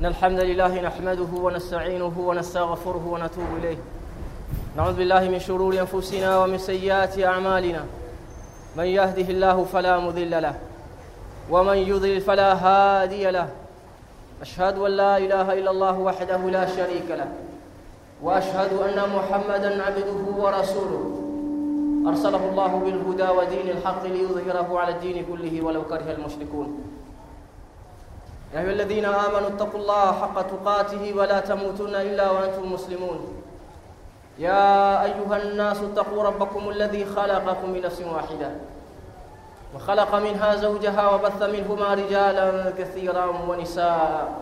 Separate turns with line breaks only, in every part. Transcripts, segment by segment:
إن الحمد لله نحمده ونستعينه ونستغفره ونتوب إليه. نعوذ بالله من شرور أنفسنا ومن سيئات أعمالنا. من يهده الله فلا مضل له ومن يضلل فلا هادي له. أشهد أن لا إله إلا الله وحده لا شريك له وأشهد أن محمدا عبده ورسوله. أرسله الله بالهدى ودين الحق ليظهره على الدين كله ولو كره المشركون. يا أيها الذين آمنوا اتقوا الله حق تقاته ولا تموتن إلا وأنتم مسلمون. يا أيها الناس اتقوا ربكم الذي خلقكم من نفس واحدة وخلق منها زوجها وبث منهما رجالا كثيرا ونساء.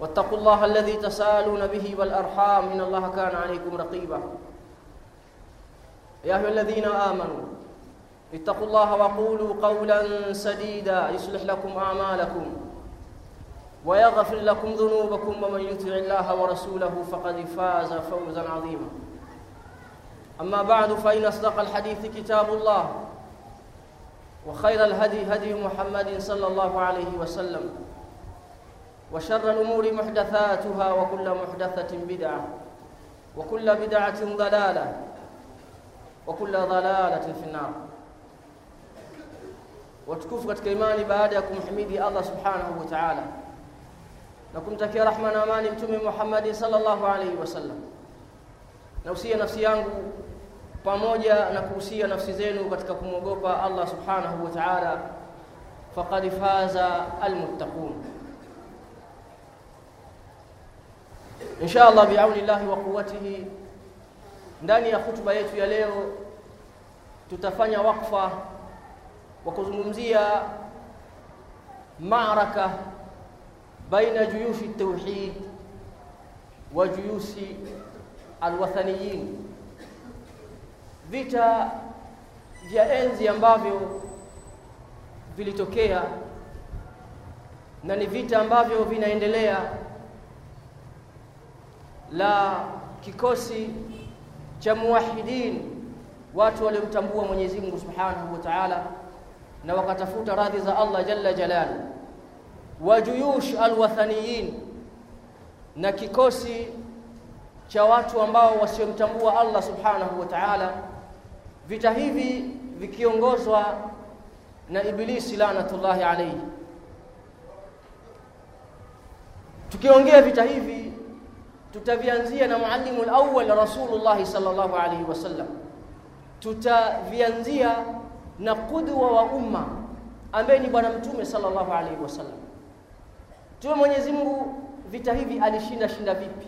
واتقوا الله الذي تسالون به والأرحام إن الله كان عليكم رقيبا. يا أيها الذين آمنوا اتقوا الله وقولوا قولا سديدا يصلح لكم أعمالكم. ويغفر لكم ذنوبكم ومن يطع الله ورسوله فقد فاز فوزا عظيما. أما بعد فإن أصدق الحديث كتاب الله وخير الهدي هدي محمد صلى الله عليه وسلم وشر الأمور محدثاتها وكل محدثة بدعة وكل بدعة ضلالة وكل ضلالة في النار. baada ya kumhimidi Allah subhanahu wa ta'ala na kumtakia rahma na amani mtume Muhammad sallallahu alaihi wasallam nausia nafsi yangu pamoja na kuhusia nafsi zenu katika kumwogopa Allah subhanahu wa ta'ala. Faqad faza almuttaqun. Insha Allah biauni Allah wa quwwatihi ndani ya hutuba yetu ya leo tutafanya wakfa wa kuzungumzia maaraka baina juyushi tauhid wa juyushi alwathaniyin. Vita vya enzi ambavyo vilitokea na ni vita ambavyo vinaendelea la kikosi cha muwahidin watu waliomtambua Mwenyezi Mungu Subhanahu wa Ta'ala na wakatafuta radhi za Allah jalla jalalu wa juyush alwathaniyin na kikosi cha watu ambao wasiomtambua Allah Subhanahu wa Ta'ala. Vita hivi vikiongozwa na ibilisi laanatullahi alayhi. Tukiongea vita hivi tutavianzia na muallimu al-awwal Rasulullah sallallahu alayhi wasallam tutavianzia na kudwa wa umma ambaye ni bwana mtume sallallahu alayhi wasallam Mtume Mwenyezi Mungu vita hivi alishinda shinda vipi?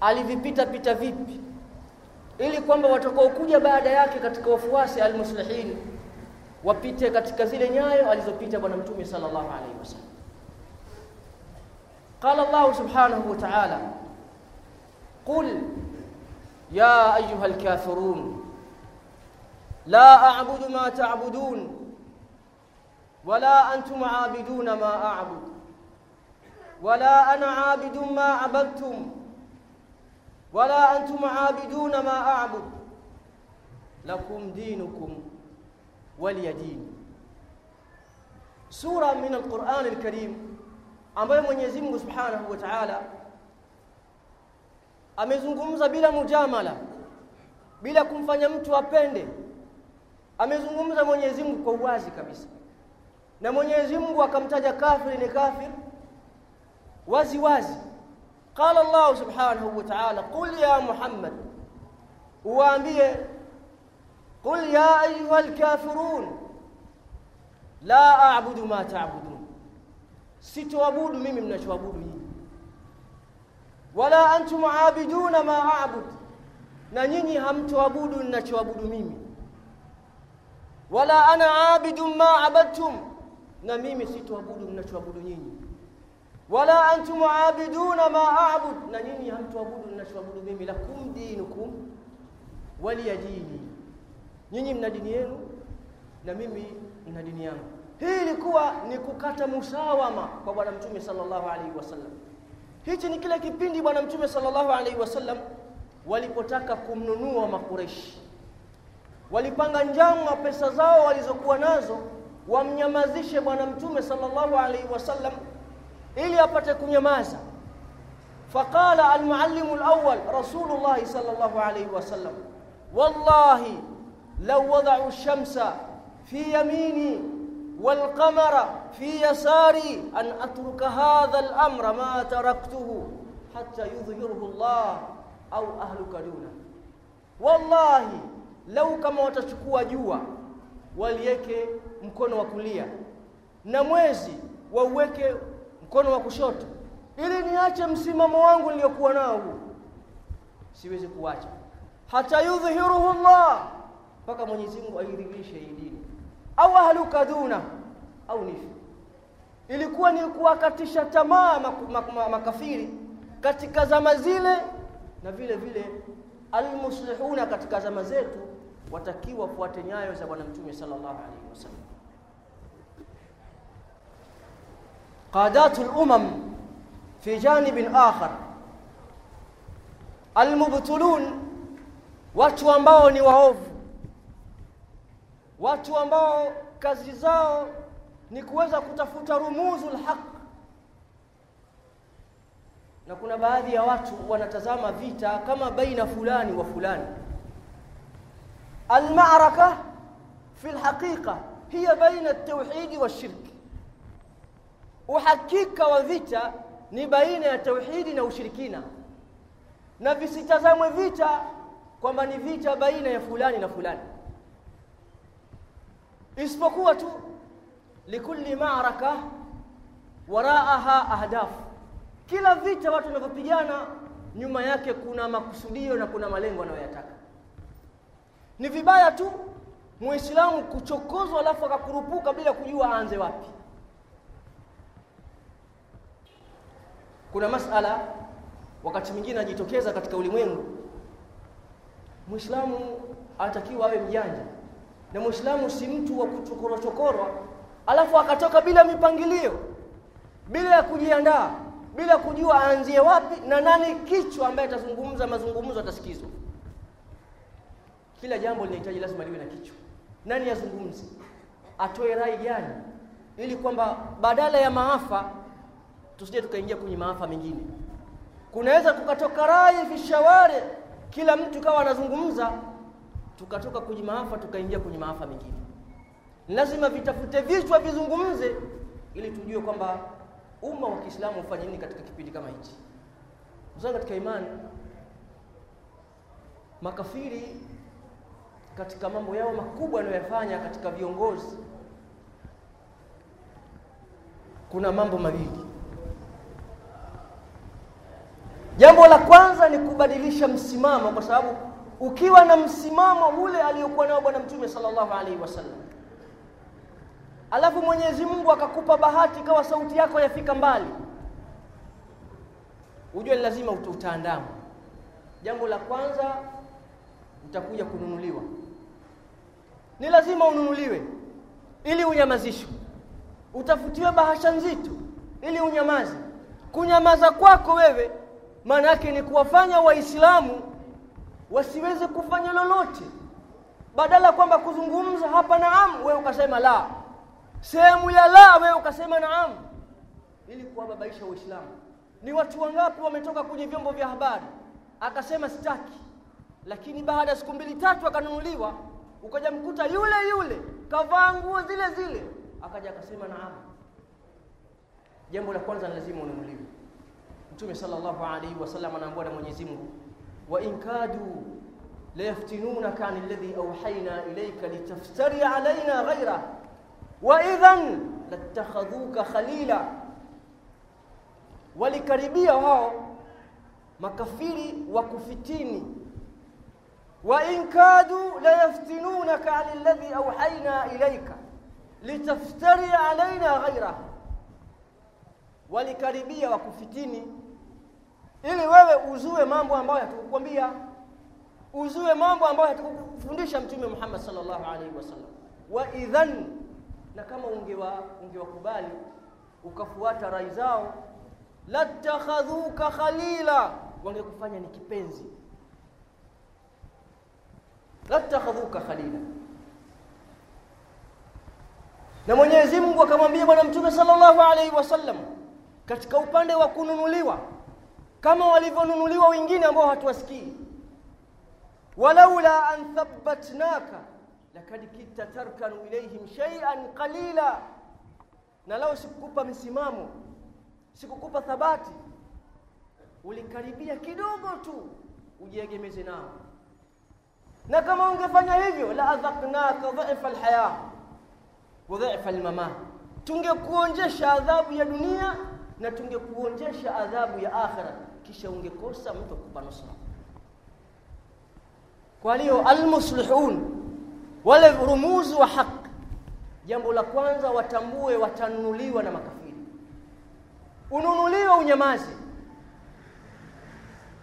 Alivipita pita vipi? Ili kwamba watakaokuja baada yake katika wafuasi almuslihin wapite katika zile nyayo alizopita bwana mtume sallallahu alaihi wasallam. Qala Allah subhanahu wa ta'ala Qul ya ayuha lkafirun la a'budu ma ta'budun wala antum 'abiduna ma a'budu ولا أنا عابد ما عبدتم ولا أنتم عابدون ما أعبد. لكم دينكم ولي دين. سورة من القرآن الكريم. أمبالي من يزيم سبحانه وتعالى. أمزنكمز بلا مجاملة. بلا كنفن يمتوا بند أمزنكمز من يزيم كواز كبس na mwenyezi mungu akamtaja kafiri ni kafiri wazi wazi. Qala Allah subhanahu wa ta'ala qul ya Muhammad. Uwaambie qul ya ayuha alkafirun la a'budu ma ta'budun. Sitoabudu mimi mnachoabudu nyinyi. Wala antum aabiduna ma a'bud. Na nyinyi hamtoabudu ninachoabudu mimi. Wala ana aabidun ma abadtum. Na mimi sitoabudu mnachoabudu nyinyi wala antum aabiduna ma aabud na nyinyi hamtuabudu ninachoabudu mimi. Lakum dinukum waliya dini. Nyinyi mna dini yenu na mimi nina dini yangu. Hii ilikuwa ni kukata musawama kwa bwana mtume sallallahu alaihi wasallam. Hichi ni kile kipindi bwana mtume sallallahu alaihi wasallam walipotaka kumnunua makureshi walipanga njama pesa zao walizokuwa nazo wamnyamazishe bwana mtume sallallahu alaihi wasallam ili apate kunyamaza فقال المعلم الأول رسول الله صلى الله عليه وسلم والله لو وضعوا الشمس في يميني والقمر في يساري أن أترك هذا الأمر ما تركته حتى يظهره الله أو أهلك دونه والله لو كما watachukua jua waliweke mkono wa kulia na mwezi wauweke mkono wa kushoto. Ili niache msimamo wangu niliokuwa nao huu siwezi kuacha. Hata yudhhiruhu Allah mpaka Mwenyezi Mungu aidhihirishe hii dini. Au ahluka duna au nifi ilikuwa ni kuwakatisha tamaa mak mak makafiri katika zama zile na vile vile almuslihuna katika zama zetu watakiwa fuate nyayo za bwana mtume sallallahu alaihi qadatul umam في جانب آخر المبتلون watu ambao ni waovu watu ambao kazi zao ni kuweza kutafuta rumuzu lhaq na kuna baadhi ya watu wanatazama vita kama baina fulani wa fulani almaraka fi lhaqiqa hiya baina ltauhidi walshirki uhakika wa vita ni baina ya tauhidi na ushirikina. Na visitazamwe vita kwamba ni vita baina ya fulani na fulani. Isipokuwa tu likulli ma'raka waraaha ahdaf kila vita watu wanavyopigana nyuma yake kuna makusudio na kuna malengo anayoyataka ni vibaya tu muislamu kuchokozwa alafu akakurupuka bila kujua aanze wapi kuna masala wakati mwingine anajitokeza katika ulimwengu. Muislamu anatakiwa awe mjanja. Na muislamu si mtu wa kuchokorwa chokorwa alafu akatoka bila mipangilio bila ya kujiandaa bila kujua aanzie wapi na nani kichwa ambaye atazungumza mazungumzo atasikizwa. Kila jambo linahitaji lazima liwe na kichwa. Nani azungumze? Atoe rai gani? Ili kwamba badala ya maafa tusije tukaingia kwenye maafa mengine. Kunaweza kukatoka rai fi kila mtu kawa anazungumza tukatoka kwenye maafa tukaingia kwenye maafa mengine. Lazima vitafute vichwa vizungumze ili tujue kwamba umma wa Kiislamu ufanye nini katika kipindi kama hichi. Mzangu katika imani makafiri katika mambo yao makubwa yanayofanya katika viongozi kuna mambo mawili jambo la kwanza ni kubadilisha msimamo kwa sababu ukiwa na msimamo ule aliyokuwa nao bwana mtume sallallahu alaihi wasallam. Alafu Mwenyezi Mungu akakupa bahati kawa sauti yako yafika mbali. Ujue lazima utaandama. Jambo la kwanza utakuja kununuliwa. Ni lazima ununuliwe ili unyamazishwe. Utafutiwe bahasha nzito ili unyamaze. Kunyamaza kwako wewe maana yake ni kuwafanya waislamu wasiweze kufanya lolote. Badala kwamba kuzungumza hapa naam wewe ukasema la. Sehemu ya la wewe ukasema naam ili kuwababaisha waislamu. Ni watu wangapi wametoka kwenye vyombo vya habari? Akasema sitaki. Lakini baada ya siku mbili tatu akanunuliwa ukaja mkuta yule yule kavaa nguo zile zile. Akaja akasema naam jambo la kwanza lazima ununuliwe mtume sallallahu alaihi wasallam anaambiwa na Mwenyezi Mungu wa in kadu la yaftinunaka an alladhi awhayna ilayka litaftari alaina ghayra wa idhan latakhadhuka khalila. Walikaribia wao makafiri wa kufitini. Wa in kadu la yaftinunaka an alladhi awhayna ilayka litaftari alaina ghayra. Walikaribia wakufitini ili wewe uzue mambo ambayo hatukukwambia uzue mambo ambayo hatukufundisha mtume Muhammad sallallahu alaihi wasallam. Wa idhan na kama ungewa ungewakubali ukafuata rai zao latakhadhuka khalila wangekufanya ni kipenzi. Latakhadhuka khalila. Na Mwenyezi Mungu akamwambia bwana mtume sallallahu alaihi wasallam katika upande wa kununuliwa kama walivyonunuliwa wengine ambao hatuwasikii. Walaula an thabbatnaka lakad kitta tarkanu ilaihim shay'an qalila. Na lao sikukupa misimamo sikukupa thabati. Ulikaribia kidogo tu ujiegemeze nao. Na kama ungefanya hivyo la adhaqnaka dhifa alhaya wa almamat. Tungekuonjesha adhabu ya dunia na tungekuonjesha adhabu ya akhira kisha ungekosa mtu akupa nusra. Kwa hiyo almuslihun wale rumuzu wa haki jambo la kwanza watambue watanunuliwa na makafiri. Ununuliwe unyamazi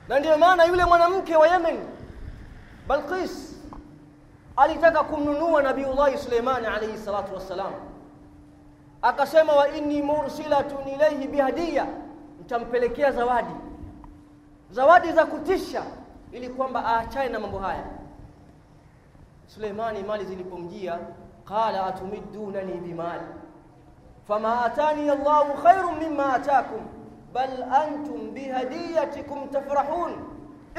na ndio maana yule mwanamke wa Yemen Balqis alitaka kumnunua Nabiullahi Suleimani alayhi salatu wassalam, akasema wa inni mursilatun ilayhi bihadiya, nitampelekea zawadi, zawadi za kutisha, ili kwamba aachane na mambo haya. Suleimani mali zilipomjia, qala atumiddunani bimali fama atani Allahu khairun mimma atakum bal antum bihadiyatikum tafrahun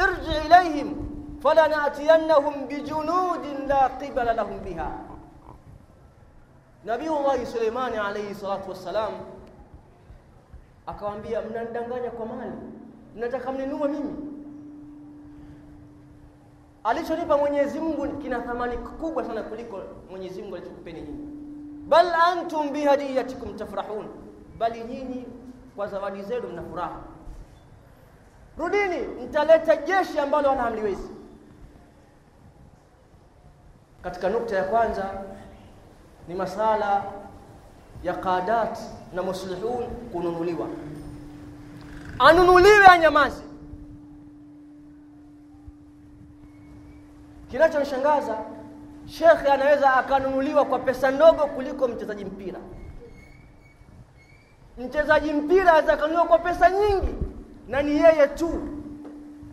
irji ilayhim falanatiyannahum bijunudin la qibala lahum biha. Nabiullahi Suleimani alayhi salatu wassalam akawaambia, mnanidanganya kwa mali, mnataka mninue mimi? Alichonipa Mwenyezi Mungu kina thamani kubwa sana kuliko Mwenyezi Mungu alichokupeni nyinyi. Bal antum bihadiyatikum tafrahun, bali nyinyi kwa zawadi zenu mna furaha. Rudini, mtaleta jeshi ambalo wala hamliwezi. Katika nukta ya kwanza ni masala ya qadat na muslihun kununuliwa, anunuliwe anyamazi. Kinachonishangaza, shekhe anaweza akanunuliwa kwa pesa ndogo kuliko mchezaji mpira. Mchezaji mpira aweza akanunuliwa kwa pesa nyingi na ni yeye tu,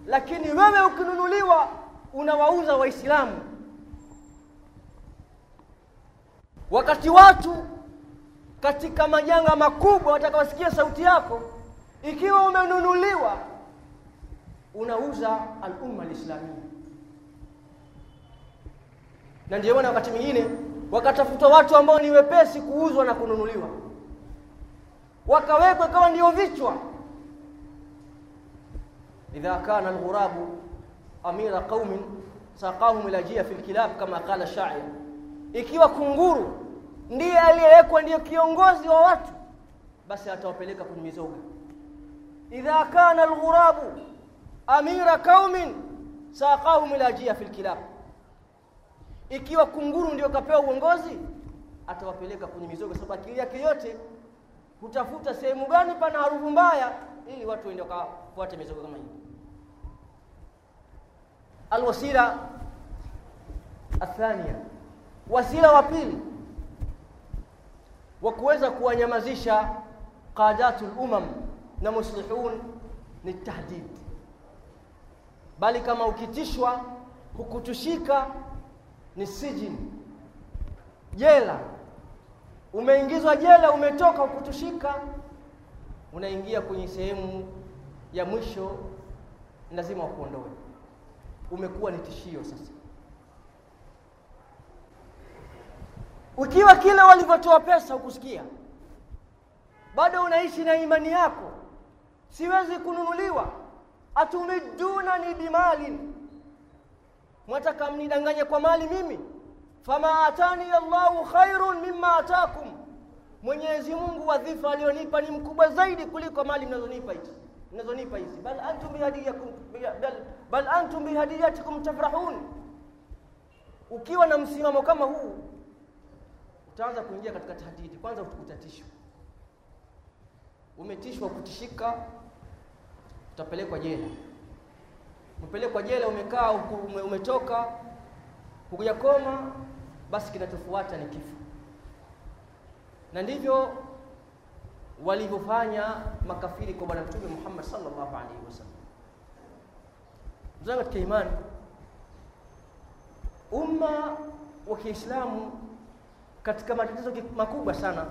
lakini wewe ukinunuliwa unawauza Waislamu wakati watu katika majanga makubwa watakaosikia sauti yako, ikiwa umenunuliwa, unauza al-umma al-islamia. Na ndio maana wakati mwingine wakatafuta watu ambao ni wepesi kuuzwa na kununuliwa, wakawekwa kama ndio vichwa. idha kana alghurabu amira qaumin saqahum ila jia fi lkilab kama qala shair ikiwa kunguru ndiye aliyewekwa ndiyo kiongozi wa watu, basi atawapeleka kwenye mizoga. Idha kana alghurabu amira qaumin saqahum ila jia fi lkilab, ikiwa kunguru ndio kapewa uongozi, atawapeleka kwenye mizogo sababu akili yake yote hutafuta sehemu gani pana harufu mbaya, ili watu waende wakafuate mizogo kama hii. Alwasila athania wasila wa pili wa kuweza kuwanyamazisha qadatul umam na muslihun ni tahdid, bali kama ukitishwa hukutushika ni sijini, jela. Umeingizwa jela, umetoka, hukutushika, unaingia kwenye sehemu ya mwisho, lazima wakuondoe. Umekuwa ni tishio sasa. Ukiwa kile walivyotoa pesa ukusikia, bado unaishi na imani yako, siwezi kununuliwa. atumiduna ni bimalin, mwataka mnidanganye kwa mali mimi? fama atani Allahu khairun mimma atakum, Mwenyezi Mungu wadhifa alionipa ni mkubwa zaidi kuliko mali mnazonipa hizi mnazonipa hizi. bal antum bihadiyakum bal, bal antum bihadiyatikum tafrahun. Ukiwa na msimamo kama huu utaanza kuingia katika tahdidi. Kwanza utatishwa, umetishwa kutishika, utapelekwa jela. Umepelekwa jela, umekaa ume, umetoka hukujakoma basi kinachofuata ni kifo. Na ndivyo walivyofanya makafiri kwa Bwana Mtume Muhammad sallallahu alaihi wasallam. Mzangu katika imani, umma wa Kiislamu katika matatizo makubwa sana,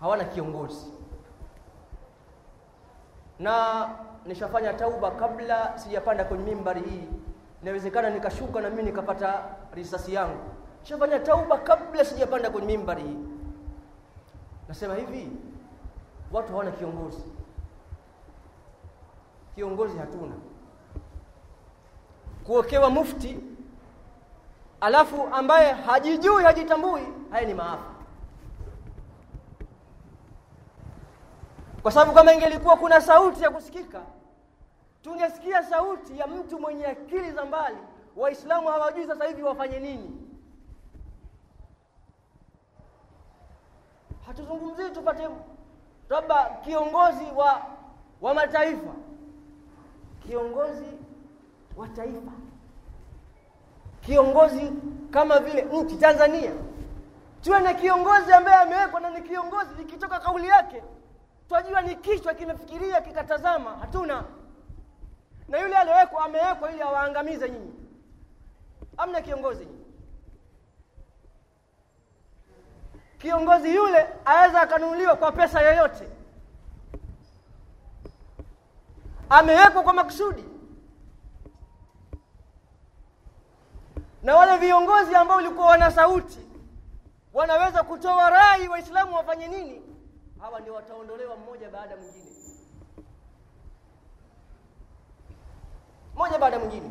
hawana kiongozi. Na nishafanya tauba kabla sijapanda kwenye mimbari hii. Inawezekana nikashuka na mimi nikapata risasi yangu. Nishafanya tauba kabla sijapanda kwenye mimbari hii. Nasema hivi watu hawana kiongozi. Kiongozi hatuna. Kuokewa mufti alafu ambaye hajijui hajitambui haya ni maafa kwa sababu kama ingelikuwa kuna sauti ya kusikika tungesikia sauti ya mtu mwenye akili za mbali. Waislamu hawajui sasa hivi wafanye nini. Hatuzungumzii tupate labda kiongozi wa wa mataifa. Kiongozi wa taifa. Kiongozi kama vile nchi Tanzania. Tuwe na kiongozi ambaye amewekwa na ni kiongozi ikitoka kauli yake twajua ni kichwa kimefikiria kikatazama hatuna. Na yule aliyowekwa amewekwa ili awaangamize nyinyi. Amna kiongozi. Nyinyi kiongozi yule aweza akanunuliwa kwa pesa yoyote. Amewekwa kwa makusudi. Na wale viongozi ambao walikuwa wana sauti wanaweza kutoa rai waislamu wafanye nini hawa ndio wataondolewa mmoja baada mwingine. Mmoja baada mwingine.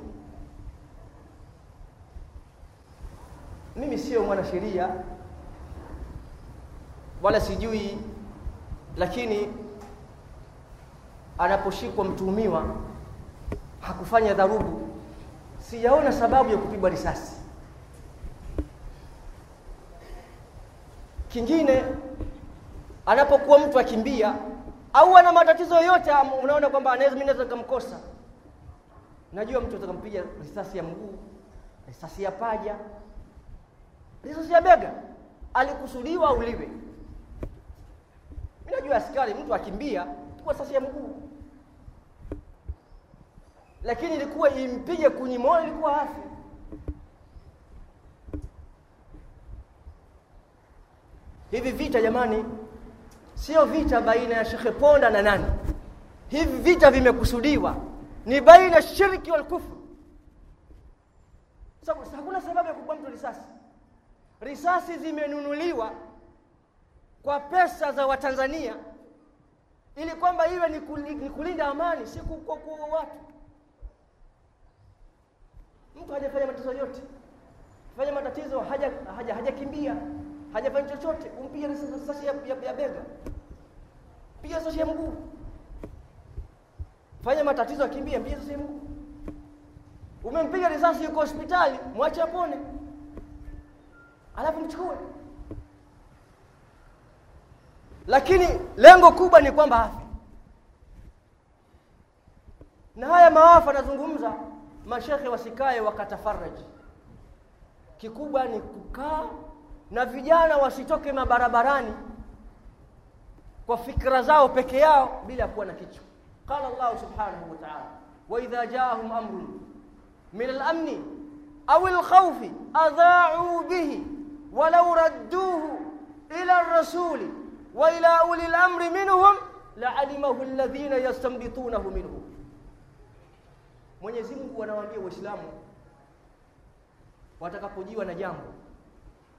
Mimi sio mwanasheria wala sijui lakini anaposhikwa mtuhumiwa hakufanya dharubu. Sijaona sababu ya kupigwa risasi. Kingine anapokuwa mtu akimbia au ana matatizo yoyote unaona kwamba anaweza mimi naweza nikamkosa. Najua mtu atakampiga risasi ya mguu risasi ya paja risasi ya bega. Alikusudiwa uliwe. mimi najua askari mtu akimbia kwa risasi ya mguu. Lakini ilikuwa impige kwenye moyo ilikuwa afi hivi vita jamani sio vita baina ya Shekhe Ponda na nani. Hivi vita vimekusudiwa. Ni baina shirki wal kufru so, hakuna sababu ya kubwa mtu risasi. Risasi zimenunuliwa kwa pesa za Watanzania ili kwamba iwe ni, kuli, ni kulinda amani si kuua watu. Mtu hajafanya matatizo yote. Fanya matatizo haja haja hajakimbia hajafanya chochote. Umpiga risasi ya, ya, ya bega. Piga risasi ya mguu. Fanya matatizo akimbia piga risasi ya mguu. Umempiga risasi yuko hospitali mwache apone. Alafu mchukue. Lakini lengo kubwa ni kwamba afi. na haya maafa nazungumza mashekhe wasikae wakatafaraji kikubwa ni kukaa na vijana wasitoke mabarabarani kwa fikra zao peke yao bila kuwa na kichwa qala Allah subhanahu wa ta'ala wa idha jaahum amrun min al-amni aw al-khawf adha'u bihi radduhu ila ar-rasul wa ila uli al-amri minhum la'alimahu alladhina yastanbitunahu minhum Mwenyezi Mungu anawaambia Waislamu watakapojiwa na jambo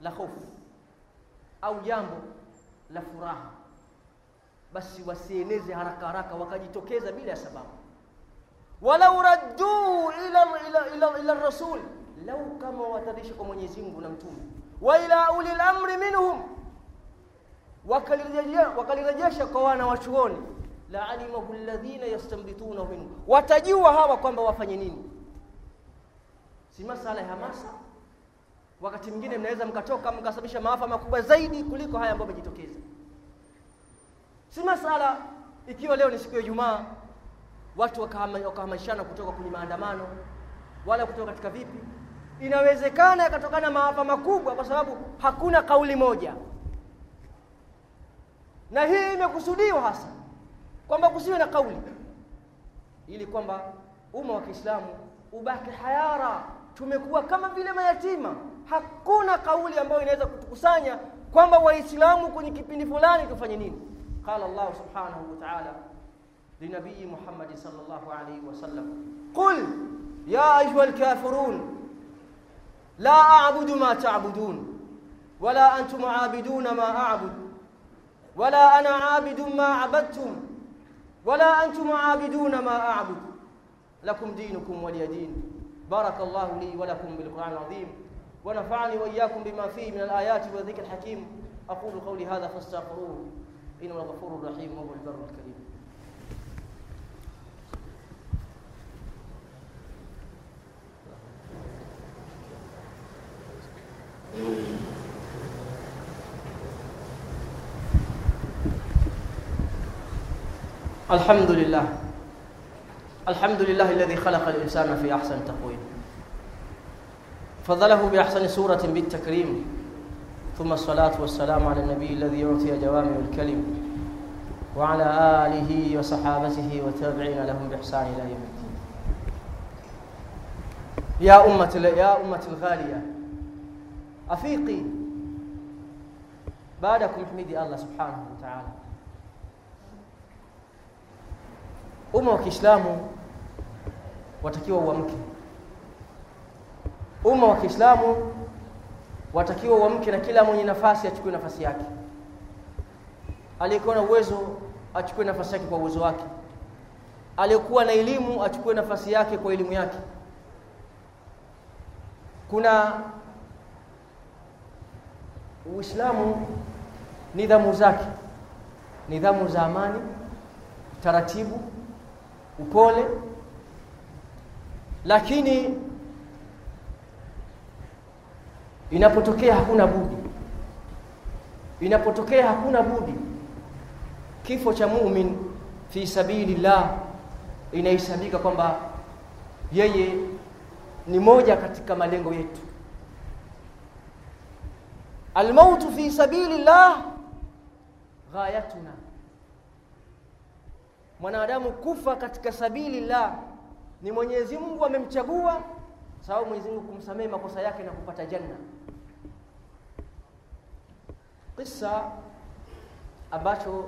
la hofu au jambo la furaha basi wasieneze haraka haraka wakajitokeza bila ya sababu. Walau radduu ila ila ila, ila rasul lau kama watarudisha kwa Mwenyezi Mungu na mtume. Wa ila ulil amri minhum wakalirejesha kwa wana wachuoni la alimahu alladhina yastanbituna minhu. Watajua hawa kwamba wafanye nini. Si masala ya hamasa wakati mwingine mnaweza mkatoka mkasababisha maafa makubwa zaidi kuliko haya ambayo yamejitokeza. Si masala ikiwa leo ni siku ya Ijumaa watu wakahamasishana kutoka kwenye maandamano wala kutoka katika vipi. Inawezekana yakatokana maafa makubwa kwa sababu hakuna kauli moja. Na hii imekusudiwa hasa kwamba kusiwe na kauli ili kwamba umma wa Kiislamu ubaki hayara. Tumekuwa kama vile mayatima hakuna kauli ambayo inaweza kutukusanya kwamba waislamu kwenye kipindi fulani tufanye nini qala allah subhanahu wa ta'ala linabii muhammad sallallahu alayhi wa sallam qul ya ayuha alkafirun la a'budu ma ta'budun wala antum aabiduna ma a'budu wala ana aabidu ma abadtum ولا أنتم عابدون ما أعبد لكم دينكم ولي دين بارك li wa lakum bilqur'an العظيم ونفعني وإياكم بما فيه من الآيات والذكر الحكيم. أقول قولي هذا فاستغفروه. إنه الغفور الرحيم وهو البر الكريم. الحمد لله. الحمد لله الذي خلق الإنسان في أحسن تقويم. فضله بأحسن سورة بالتكريم. ثم الصلاة والسلام على النبي الذي يعطي جوامع الكلم. وعلى آله وصحابته وتابعين لهم بإحسان إلى يوم الدين. يا أمة يا أمة الغالية. أفيقي. بعدكم حميدي الله سبحانه وتعالى. wa Kiislamu watakiwa uamke. Umma wa Kiislamu watakiwa uamke, na kila mwenye nafasi achukue nafasi yake. Aliyekuwa na uwezo achukue nafasi yake kwa uwezo wake, aliyekuwa na elimu achukue nafasi yake kwa elimu yake. Kuna Uislamu nidhamu zake, nidhamu za amani, taratibu upole lakini inapotokea hakuna budi. Inapotokea hakuna budi kifo cha mumin fi sabilillah inahesabika kwamba yeye ni moja katika malengo yetu. Almautu fi sabilillah ghayatuna. Mwanadamu kufa katika sabilillah ni Mwenyezi Mungu amemchagua sababu Mwenyezi Mungu kumsamehe makosa yake na kupata janna. Kisa ambacho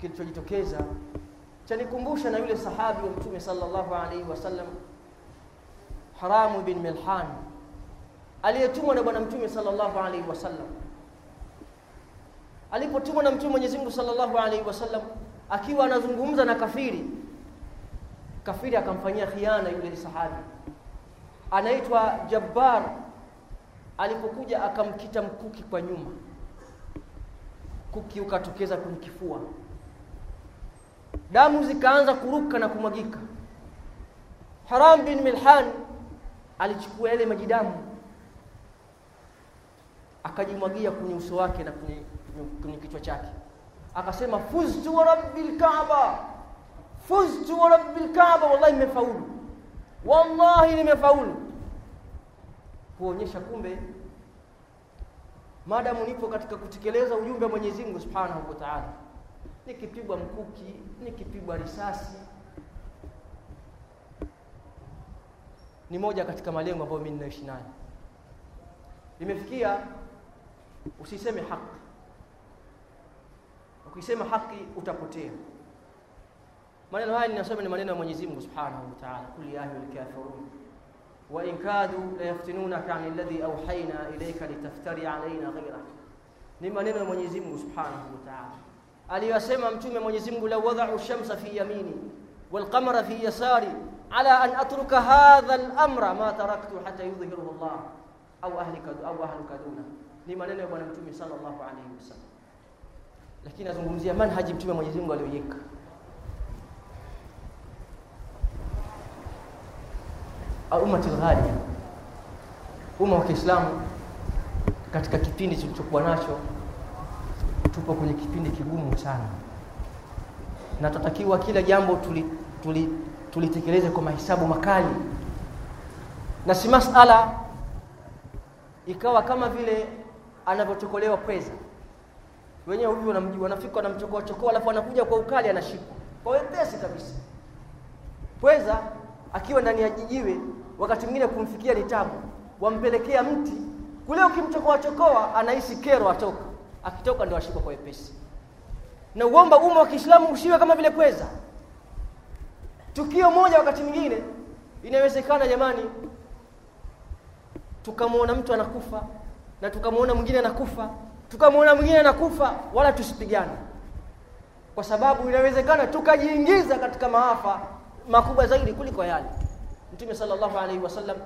kilichojitokeza chanikumbusha na yule sahabi wa Mtume sallallahu alaihi wasallam Haramu bin Milhan aliyetumwa na bwana Mtume sallallahu alaihi wasallam. Alipotumwa na Mtume Mwenyezi Mungu sallallahu alaihi wasallam akiwa anazungumza na kafiri kafiri akamfanyia khiana yule sahabi anaitwa Jabbar alipokuja akamkita mkuki kwa nyuma kuki ukatokeza kwenye kifua. Damu zikaanza kuruka na kumwagika. Haram bin Milhan alichukua yale maji damu akajimwagia kwenye uso wake na kwenye, kwenye kichwa chake. Akasema fuztu wa rabbil kaaba fuztu wa rabbil kaaba wallahi nimefaulu. Wallahi nimefaulu. Kuonyesha kumbe maadamu nipo katika kutekeleza ujumbe wa Mwenyezi Mungu Subhanahu wa Ta'ala. Nikipigwa mkuki nikipigwa risasi. Ni moja katika malengo ambayo mimi ninaishi nayo. Imefikia usiseme haki. Ukisema haki utapotea. Maneno haya ninasema ni maneno ya Mwenyezi Mungu Subhanahu wa Ta'ala. Kul ya ayyuhal kafirun وإن كادوا ليفتنونك عن الذي أوحينا إليك لتفتري علينا غيره نما نما من يزمه سبحانه وتعالى. علي أسمى أمتم من يزمه لو وضعوا الشمس في يميني والقمر في يساري على أن أترك هذا الأمر ما تركت حتى يظهره الله أو أهلك أو أهلك دونه. نما نما من أمتم صلى الله عليه وسلم. لكن أزمهم زي من هجمتم من يزمه لو يكه ummati ghali umma wa Kiislamu katika kipindi tulichokuwa nacho tupo kwenye kipindi kigumu sana. Na tunatakiwa kila jambo tulitekeleze tuli, tuli kwa mahesabu makali. Na si masala ikawa kama vile anavyochokolewa pweza. Wenyewe huyu wanamjua wanafika wanamchokoa chokoa alafu anakuja kwa ukali anashikwa. Kwa wepesi kabisa. Pweza akiwa ndani ya jijiwe wakati mwingine kumfikia ni tabu wampelekea mti. Kule ukimchokoa chokoa anahisi kero atoka. Akitoka ndio ashikwa kwa wepesi. Na uomba umma wa Kiislamu ushiwe kama vile pweza. Tukio moja wakati mwingine inawezekana jamani tukamwona mtu anakufa na tukamwona mwingine anakufa tukamwona mwingine anakufa wala tusipigane. Kwa sababu inawezekana tukajiingiza katika maafa makubwa zaidi kuliko yale. Mtume sallallahu alaihi wasallam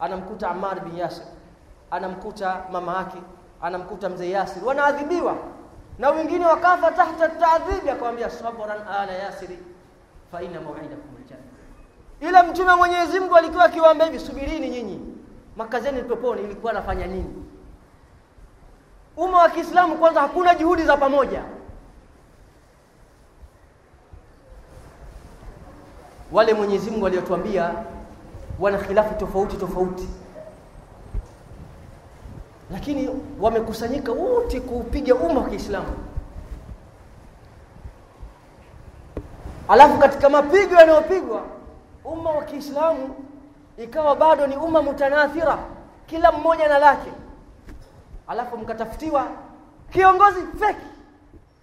anamkuta Ammar bin Yasir anamkuta mama yake anamkuta mzee Yasir. Wanaadhibiwa. Na wengine wakafa tahta taadhibi akamwambia sabran ala yasiri fa inna maw'idakum aljanna ila mtume Mwenyezi Mungu alikuwa akiwaambia hivi subirini nyinyi makazeni peponi ilikuwa anafanya nini? Umma wa Kiislamu kwanza hakuna juhudi za pamoja wale Mwenyezi Mungu aliyotuambia wana khilafu tofauti tofauti. Lakini wamekusanyika wote kuupiga umma wa Kiislamu. Alafu katika mapigo yanayopigwa umma wa Kiislamu ikawa bado ni umma mutanathira kila mmoja na lake. Alafu mkatafutiwa kiongozi feki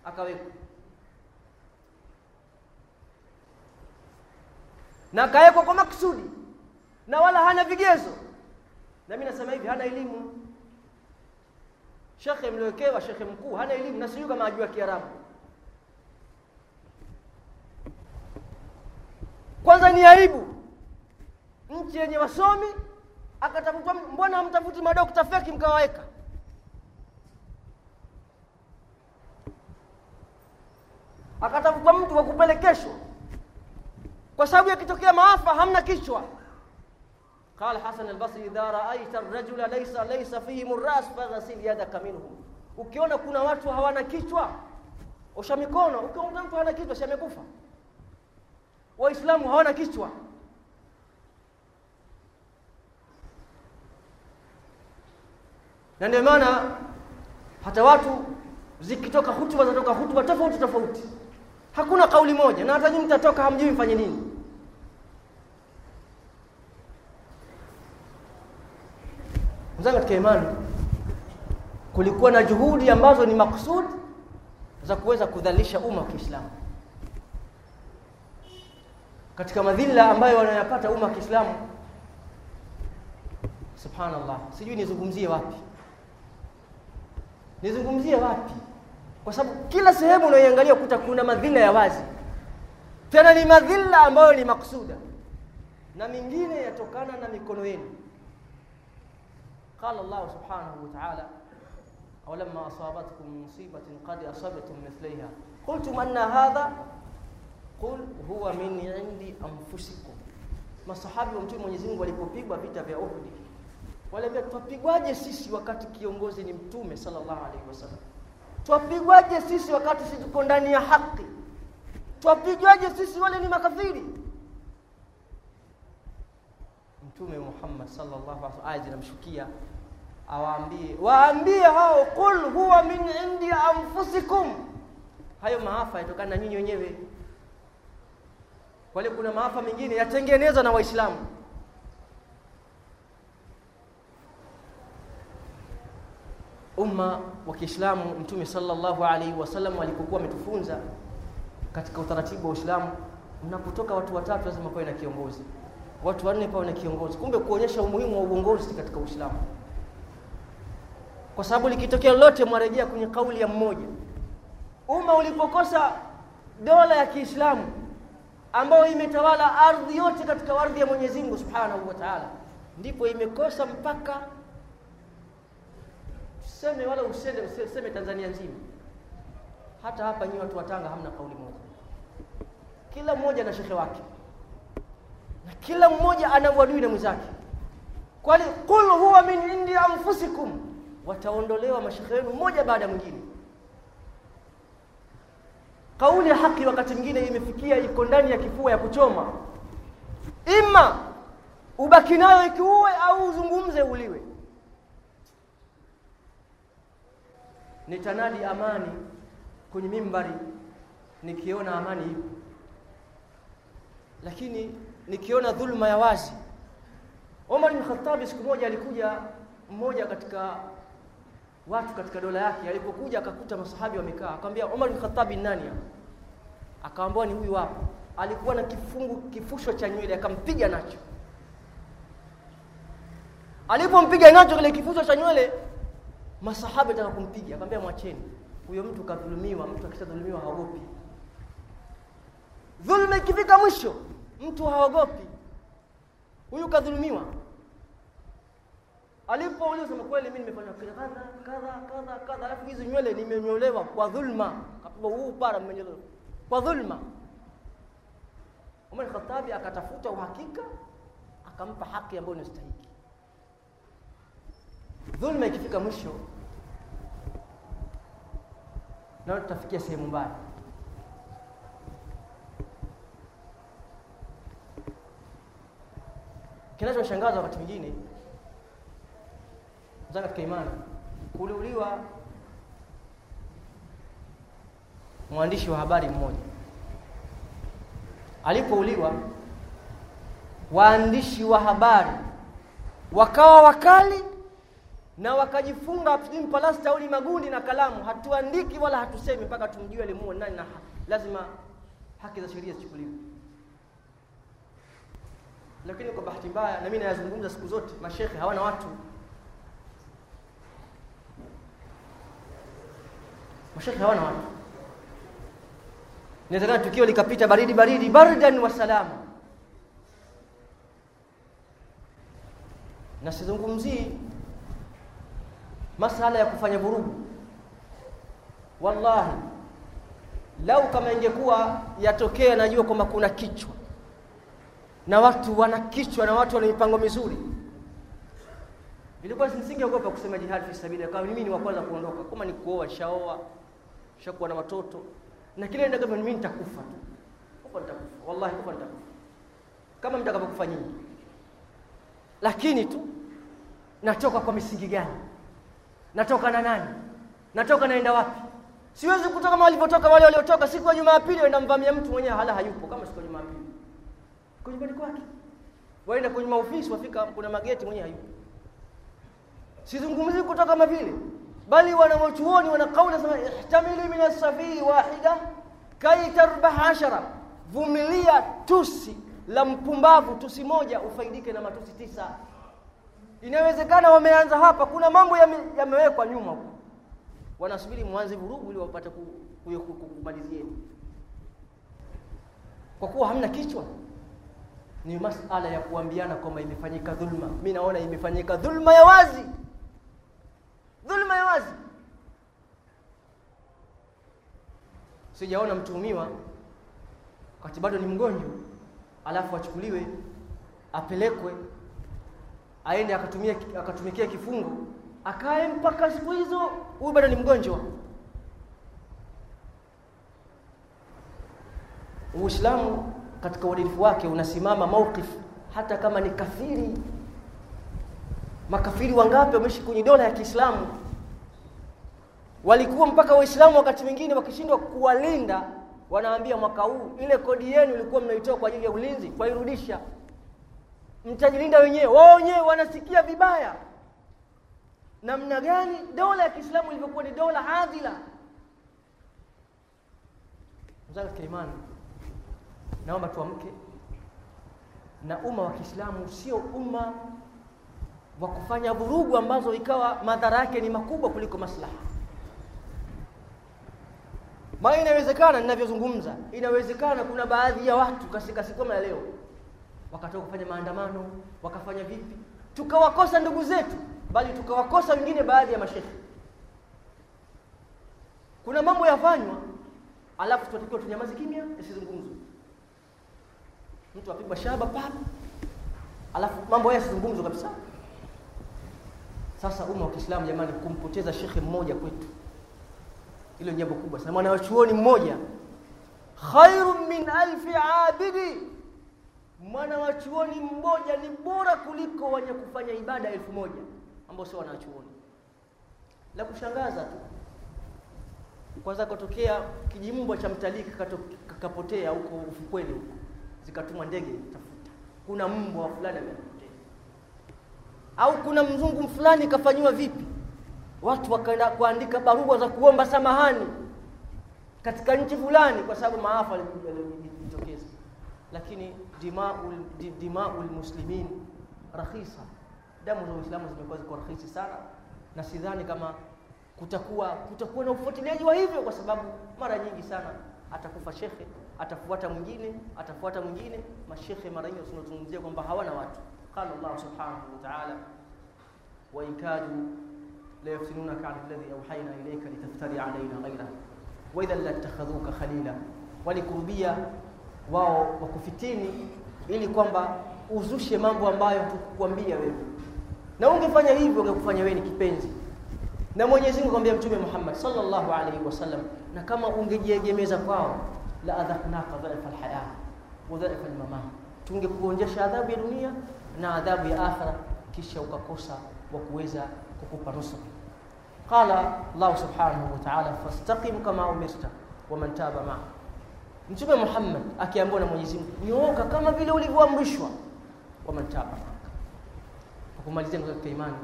akawekwa na akawekwa kwa makusudi. Na wala hana vigezo. Na mimi nasema hivi hana elimu. Shekhe mliowekewa shekhe mkuu hana elimu. Na sijui kama ajua kiarabu. Kwanza ni aibu. Nchi yenye wasomi akatafutwa mbona hamtafuti madokta feki mkawaweka? Akatafutwa mtu wa kupelekeshwa kwa sababu yakitokea maafa hamna kichwa. Qala hasan albasri idha raaita rajula laysa laysa fihim ras faghasil yadaka minhum ukiona kuna watu hawana kichwa osha mikono. Ukiona mtu hana kichwa si amekufa waislamu hawana kichwa. Na ndio maana hata watu zikitoka hutuba zatoka hutuba tofauti tofauti hakuna kauli moja. Na hata nyinyi mtatoka hamjui mfanye nini. Mzangu katika imani kulikuwa na juhudi ambazo ni maksudi za kuweza kudhalisha umma wa Kiislamu. Katika madhila ambayo wanayapata umma wa Kiislamu subhanallah sijui nizungumzie wapi. Nizungumzie wapi kwa sababu kila sehemu unayoangalia kuta kuna madhila ya wazi tena ni madhila ambayo ni maksuda na mingine yatokana na mikono yenu قال الله سبحانه وتعالى ولما أصابتكم مصيبة قد أصبتم مثليها قلتم أن هذا قل هو من عند أنفسكم masahabi wa mtume Mwenyezi Mungu walipopigwa vita vya Uhud waliambia twapigwaje sisi wakati kiongozi ni mtume sallallahu alaihi wasallam Twapigwaje sisi wakati sisi tuko ndani ya haki? Twapigwaje sisi wale ni makafiri? Mtume Muhammad sallallahu alaihi zinamshukia. Awaambie waambie hao qul huwa min indi anfusikum. Hayo maafa yatokana na nyinyi wenyewe. Kwalio kuna maafa mengine yatengenezwa na waislamu umma wa Kiislamu mtume sallallahu alaihi wasallam alipokuwa ametufunza katika utaratibu wa Uislamu mnapotoka watu watatu lazima pawe na kiongozi. Watu wanne pawe na kiongozi. Kumbe kuonyesha umuhimu wa uongozi katika Uislamu. Kwa sababu likitokea lolote mwarejea kwenye kauli ya mmoja. Umma ulipokosa dola ya Kiislamu ambayo imetawala ardhi yote katika ardhi ya Mwenyezi Mungu Subhanahu wa Ta'ala ndipo imekosa mpaka useme wala usende useme Tanzania nzima. Hata hapa nyinyi watu wa Tanga hamna kauli moja. Kila mmoja na shekhe wake. Na kila mmoja ana uadui na mwenzake. Kwani qul huwa min indi anfusikum wataondolewa mashekhe wenu mmoja baada ya mwingine. Kauli ya haki wakati mwingine imefikia iko ndani ya kifua ya kuchoma. Ima ubaki nayo ikiuwe au uzungumze uliwe nitanadi amani kwenye mimbari nikiona amani ipo. Lakini nikiona dhulma ya wazi. Omar bin Khattab siku moja alikuja mmoja katika watu katika dola yake alipokuja akakuta masahabi wamekaa akamwambia Omar bin Khattab ni nani Akaambiwa ni huyu hapa. Alikuwa na kifungu kifusho cha nywele akampiga nacho. Alipompiga nacho kile kifusho cha nywele masahaba ataka kumpiga akamwambia mwacheni. Huyo mtu kadhulumiwa mtu akishadhulumiwa haogopi. Dhulma ikifika mwisho mtu haogopi. Huyu kadhulumiwa. Alipouliza sema kweli mimi nimefanya kadha kadha kadha kadha alafu hizo nywele nimenyolewa kwa dhulma. Kapigwa huu para mmenyolewa kwa dhulma. Umar Khattabi akatafuta uhakika akampa haki ambayo inastahili dhulma ikifika mwisho nao tutafikia sehemu mbaya. Kinachoshangaza wakati mwingine za katika imani kuliuliwa mwandishi wa habari mmoja. Alipouliwa waandishi wa habari wakawa wakali na wakajifunga palasta au magundi na kalamu. Hatuandiki wala hatusemi mpaka tumjue alimuua nani na lazima haki za sheria zichukuliwe. Lakini kwa bahati mbaya na mimi nayazungumza siku zote mashekhe hawana watu. Mashekhe hawana watu. Inawezekana tukio likapita baridi baridi bardan wa salama na sizungumzii masala ya kufanya vurugu. Wallahi lau kama ingekuwa yatokea najua kwamba kuna kichwa na watu wana kichwa na watu wana mipango mizuri ilikuwa nisingeogopa kusema jihad fi sabili kama mimi ni wa kwanza kuondoka. Kama ni kuoa shaoa shakuwa na watoto na kile ndio mimi nitakufa tu. Huko nitakufa. Wallahi huko nitakufa. Kama mtakavyokufa nyinyi lakini tu natoka kwa misingi gani natoka na nani? Natoka naenda wapi? Siwezi kutoka kama walivyotoka wale waliotoka siku ya Jumapili waenda mvamia mtu mwenyewe hala hayupo kama siku ya Jumapili. Kwa nyumbani kwake? Waenda kwenye maofisi wafika kuna mageti mwenyewe hayupo. Sizungumzi kutoka kama vile bali wanawachuoni wana kauli sema ihtamili min as-safi wahida kai tarbah ashara vumilia tusi la mpumbavu tusi moja ufaidike na matusi tisa inawezekana wameanza hapa kuna mambo yamewekwa yame nyuma wanasubiri mwanze vurugu ili wapate kumalizieni kwa kuwa hamna kichwa ni masala ya kuambiana kwamba imefanyika dhulma. Mi naona imefanyika dhulma ya wazi. Dhulma ya wazi. Sijaona mtuhumiwa wakati bado ni mgonjwa alafu achukuliwe apelekwe aende akatumia akatumikia kifungo. Akae mpaka siku hizo. Huyu bado ni mgonjwa. Uislamu katika uadilifu wake unasimama mauqif hata kama ni kafiri. Makafiri wangapi wameishi kwenye dola ya Kiislamu? Walikuwa mpaka waislamu wakati mwingine wakishindwa kuwalinda wanaambia mwaka huu ile kodi yenu ilikuwa mnaitoa kwa ajili ya ulinzi kwa irudisha mtajilinda wenyewe. Wao wenyewe wanasikia vibaya. Namna gani dola ya Kiislamu ilivyokuwa ni dola adila mzee kilimani naomba tuamke. Na umma wa Kiislamu sio umma wa kufanya vurugu ambazo ikawa madhara yake ni makubwa kuliko maslaha. Maana inawezekana ninavyozungumza inawezekana kuna baadhi ya watu kama leo wakatoka kufanya maandamano wakafanya vipi? Tukawakosa ndugu zetu bali tukawakosa wengine baadhi ya mashehe. Kuna mambo yafanywa alafu tunatakiwa tunyamaze kimya yasizungumzwe. Mtu apigwa shaba pale alafu mambo haya yasizungumzwe kabisa. Sasa umma wa Kiislamu jamani kumpoteza shekhe mmoja kwetu hilo jambo kubwa sana. Mwanachuoni mmoja khairun min alfi abidi mwana wa chuoni mmoja ni bora kuliko wenye kufanya ibada elfu moja ambao sio wanachuoni la kushangaza tu. Kwanza katokea kijimbwa cha mtalii kakapotea huko ufukweni huko. Zikatumwa ndege tafuta. Kuna mbwa fulani amepotea. Au kuna mzungu fulani kafanyiwa vipi? Watu wakaenda kuandika barua za kuomba samahani katika nchi fulani kwa sababu maafa yalijitokeza lakini dimaul di, dimaul muslimin rakhisa. Damu za Uislamu zimekuwa ziko rahisi sana. Na sidhani kama kutakuwa kutakuwa na ufuatiliaji wa hivyo kwa sababu mara nyingi sana atakufa shekhe atafuata mwingine atafuata mwingine. Mashekhe mara nyingi tunazungumzia kwamba hawana watu. Qala Allah subhanahu wa ta'ala wa ikadu la yaftinunaka 'an alladhi awhayna ilayka litaftari 'alayna ghayra wa idhan latakhadhuka khalila walikurubia wao wakufitini ili kwamba uzushe mambo ambayo hukukwambia wewe. Na ungefanya hivyo ungekufanya wewe ni kipenzi. Na Mwenyezi Mungu akamwambia Mtume Muhammad sallallahu alaihi wasallam na kama ungejiegemeza kwao la adhaqnaka dhaifa alhaya wa dhaifa almama. Tungekuonjesha adhabu ya dunia na adhabu ya akhira kisha ukakosa wa kuweza kukupa nusra. Qala Allah subhanahu wa ta'ala fastaqim kama umirta wa man taba ma'a Mtume Muhammad akiambiwa na Mwenyezi Mungu nyooka kama vile ulivyoamrishwa. Wa man taba kwa kumalizia katika imani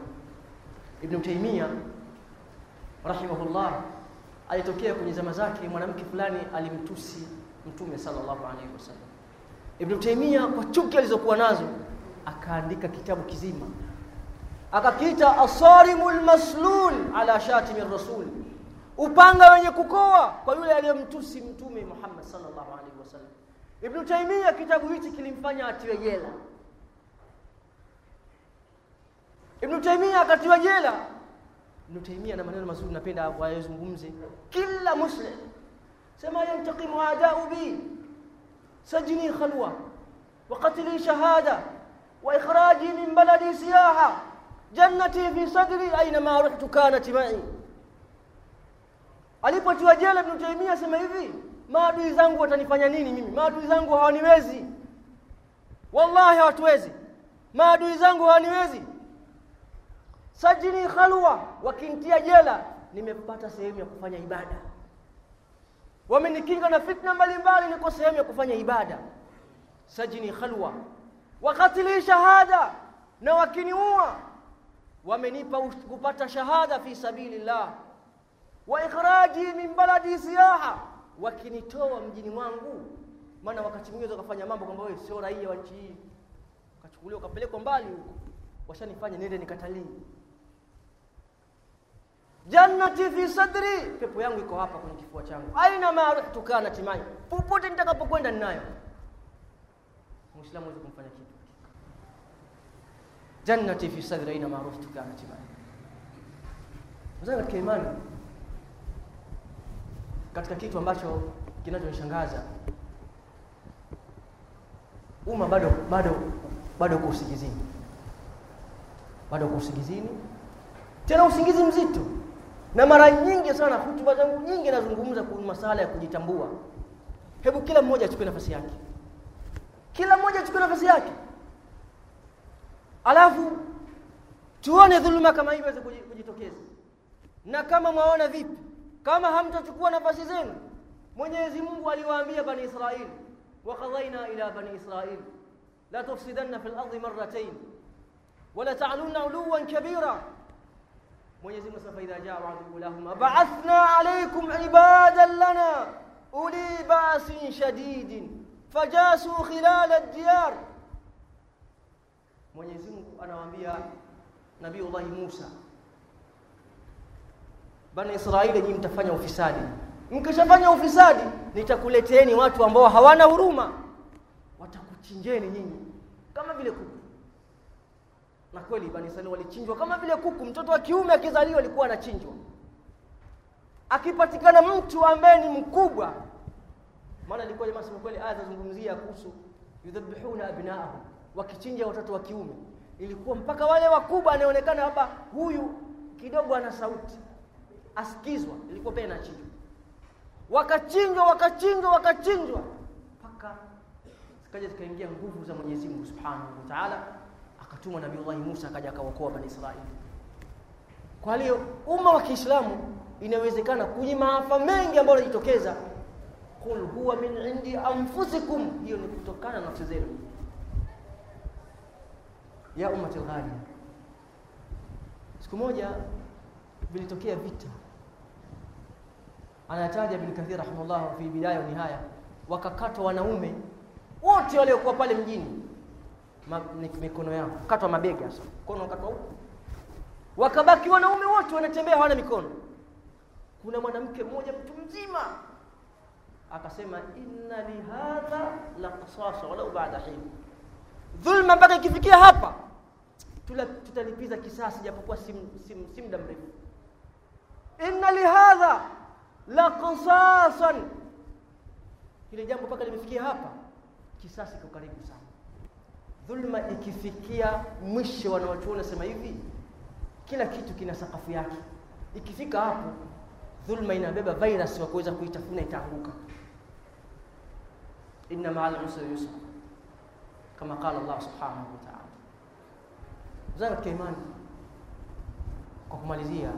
Ibn Taymiyyah rahimahullah alitokea kwenye zama zake mwanamke fulani alimtusi mtume sallallahu alaihi wasallam Ibn Taymiyyah kwa chuki alizokuwa nazo akaandika kitabu kizima. Akakiita asarimul maslul ala shatimi rasul upanga wenye kukoa kwa yule aliyemtusi mtume Muhammad sallallahu alaihi wasallam. Ibn Taymiyyah kitabu hichi kilimfanya atiwe jela. Ibn Taymiyyah akatiwa jela. Ibn Taymiyyah na maneno mazuri napenda wayazungumze kila muslim sema yantaqimu adau bi sajni khalwa wa qatli shahada wa min baladi siyaha jannati fi sadri aina ma ruhtu kanat ma'i alipotiwa jela Ibn Taymiyyah asema hivi maadui zangu watanifanya nini mimi? Maadui zangu hawaniwezi. Wallahi hawatuwezi. Maadui zangu hawaniwezi. Sajini khalwa wakintia jela nimepata sehemu ya kufanya ibada. Wamenikinga na fitna mbalimbali niko sehemu ya kufanya ibada. Sajini khalwa wakatili shahada na wakiniua wamenipa kupata shahada fi sabilillah wa ikhraji min baladi siyaha. Wakinitoa mjini mwangu maana wakati mwingine wakafanya mambo kwamba wewe sio raia wa nchi hii. Ukachukuliwa ukapelekwa mbali huko. Washanifanya nende nikatalii. Jannati fi sadri. Pepo yangu iko hapa kwenye kifua changu. Aina ma ruhtu kana timai popote nitakapokwenda ninayo. Muislamu hawezi kumfanya kitu. Jannati fi sadri aina ma ruhtu kana timai mzee katika imani katika kitu ambacho kinachonishangaza. Umma bado bado bado uko usingizini. Bado uko usingizini. Tena usingizi mzito. Na mara nyingi sana hutuba zangu nyingi nazungumza kuhusu masala ya kujitambua. Hebu kila mmoja achukue nafasi yake. Kila mmoja achukue nafasi yake. Alafu tuone dhuluma kama hii iweze kujitokeza. Na kama mwaona vipi kama hamtachukua nafasi zenu Mwenyezi Mungu aliwaambia bani Israili wa qadhaina ila bani Israili la tufsidanna fil ardi marratayn wala ta'lunna 'uluwan kabira Mwenyezi Mungu sasa idha jaa wa'du ulahuma ba'athna alaykum ibadan lana uli ba'sin shadidin fajasu khilal ad-diyar Mwenyezi Mungu anawaambia Nabii Allah Musa Bani Israeli nyinyi mtafanya ufisadi. Mkishafanya ufisadi nitakuleteeni watu ambao hawana huruma. Watakuchinjeni nyinyi. Kama vile kuku. Na kweli Bani Israeli walichinjwa. Kama vile kuku mtoto wa kiume akizaliwa alikuwa anachinjwa. Akipatikana mtu ambaye ni mkubwa. Maana ilikuwa jamaa sema kweli aya zazungumzia kuhusu yudhabihuna abnaahum wakichinja watoto wa kiume. Ilikuwa mpaka wale wakubwa anaonekana hapa huyu kidogo ana sauti asikizwa ilikuwa pia inachinjwa. Wakachinjwa wakachinjwa wakachinjwa. Mpaka zikaja zikaingia nguvu za Mwenyezi Mungu Subhanahu wa Ta'ala akatuma Nabii Musa akaja akawaokoa Bani Israili. Kwa hiyo umma wa Kiislamu inawezekana kwenye maafa mengi ambayo yanajitokeza qul huwa min indi anfusikum. Hiyo ni kutokana na nafsi zenu. Ya ummati ghali siku moja vilitokea vita anataja ibn kathir rahimahullah fi bidaya wa nihaya. Wakakatwa wanaume wote waliokuwa pale mjini. Ma, mikono yao. Katwa mabega sasa. Mkono katwa huko wakabaki wanaume wote wanatembea hawana mikono. Kuna mwanamke mmoja mtu mzima akasema inna lihadha la qisasa walau ba'da hin. Dhulma mpaka ikifikia hapa tutalipiza kisasi japokuwa si, muda mrefu. Inna lihadha la qisasan ile jambo mpaka limefikia hapa kisasi kiko karibu sana. Dhulma ikifikia mwisho wanawachuoni nasema hivi kila kitu kina sakafu yake. Ikifika hapo dhulma inabeba virus wa kuweza kuitafuna itaanguka. Inna ma'al usri yusra kama qala Allah subhanahu wa ta'ala. Zaka imani. Kwa kumalizia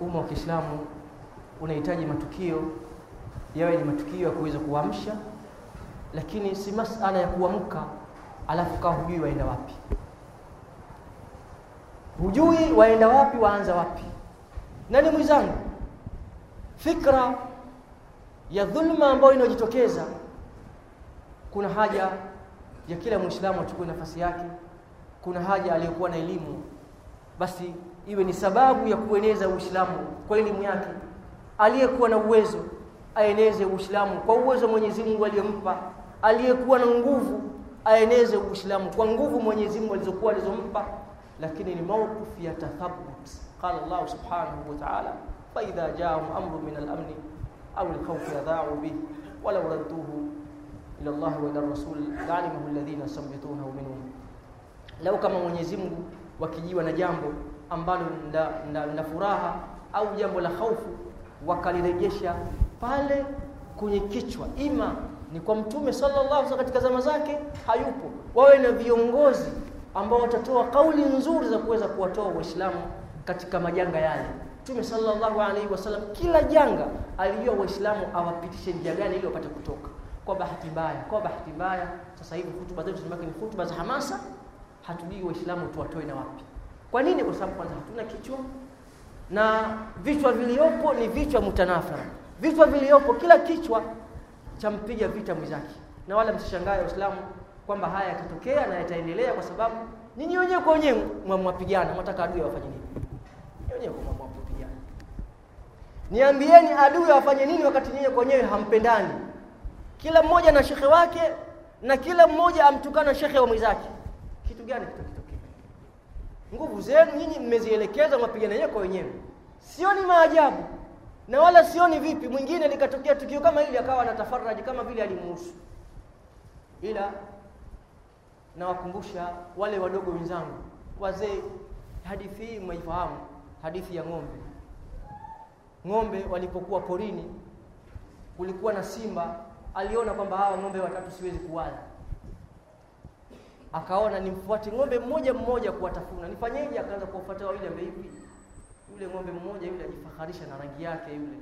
umma wa Kiislamu unahitaji matukio yawe ni matukio ya kuweza kuamsha lakini si masala ya kuamka alafu kawa hujui waenda wapi. Hujui waenda wapi waanza wapi. Nani mwenzangu? Fikra ya dhulma ambayo inayojitokeza kuna haja ya kila mwislamu achukue nafasi yake kuna haja aliyokuwa na elimu basi iwe ni sababu ya kueneza uislamu kwa elimu yake. Aliyekuwa na uwezo aeneze uislamu kwa uwezo Mwenyezi Mungu aliyompa. Aliyekuwa na nguvu aeneze uislamu kwa nguvu Mwenyezi Mungu alizokuwa alizompa. Lakini ni mawqif ya tathabbut. Qala Allah subhanahu wa ta'ala fa idha ja'ahum amrun min al-amn aw al-khawf yadha'u bih walau radduhu ila Allah wa ila rasul la'alimahu alladhina yastambitunahu minhum. Lau kama Mwenyezi Mungu wakijiwa na jambo ambalo lina furaha au jambo la hofu wakalirejesha pale kwenye kichwa. Ima ni kwa mtume sallallahu alaihi katika zama zake hayupo. Wawe na viongozi ambao watatoa kauli nzuri za kuweza kuwatoa waislamu katika majanga yale. Mtume sallallahu alaihi wasallam kila janga alijua waislamu awapitishe njia gani ili wapate kutoka. Kwa bahati mbaya kwa bahati mbaya sasa hivi hutuba zetu zimebaki ni hutuba za hamasa. Hatujui waislamu tuwatoe na wapi kwa nini? Kwa sababu kwanza hatuna kichwa. Na vichwa viliopo ni vichwa mutanafara. Vichwa viliopo kila kichwa champiga vita mwenzake. Na wala msishangae waislamu kwamba haya yatatokea na yataendelea kwa sababu ninyi wenyewe kwa wenyewe mwapigana. Mwataka adui awafanye nini? Wenyewe niambieni adui awafanye nini wakati nyinyi kwa wenyewe hampendani? Kila mmoja na shekhe wake na kila mmoja amtukana shekhe wa mwenzake. Kitu gani kitakitokea nguvu zenu nyinyi mmezielekeza mapigano yenyewe kwa wenyewe. Sioni maajabu na wala sioni vipi mwingine likatokea tukio kama hili akawa anatafaraji kama vile alimuhusu. Ila nawakumbusha wale wadogo wenzangu wazee hadithi hii mwaifahamu hadithi ya ng'ombe. Ng'ombe walipokuwa porini kulikuwa na simba aliona kwamba hawa ng'ombe watatu siwezi kuwala akaona nimfuate ng'ombe mmoja mmoja kuwatafuna. Nifanyeje? Akaanza kuwafuata wawili ambe hivi. Yule ng'ombe mmoja yule ajifaharisha na rangi yake yule.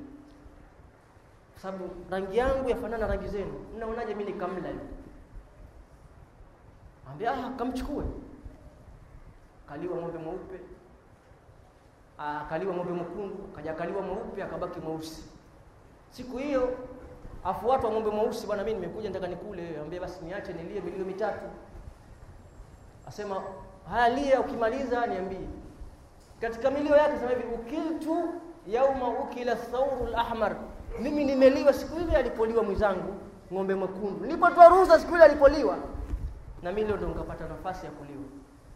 Kwa sababu rangi yangu yafanana na rangi zenu. Mnaonaje mimi nikamla yule ambia ah kamchukue. Kaliwa ng'ombe mweupe. Akaliwa ng'ombe mwekundu. Akaja kaliwa mweupe akabaki mweusi. Siku hiyo afuatwa ng'ombe mweusi bwana mimi nimekuja nataka nikule. Ambia basi niache nilie milio mitatu asema haya lia ukimaliza niambie. Katika milio yake sema hivi ukiltu yauma ukila thauru lahmar mimi nimeliwa siku ile alipoliwa mwenzangu ng'ombe mwekundu. Nilipotoa ruhusa siku ile alipoliwa na mimi ndo nikapata nafasi ya kuliwa.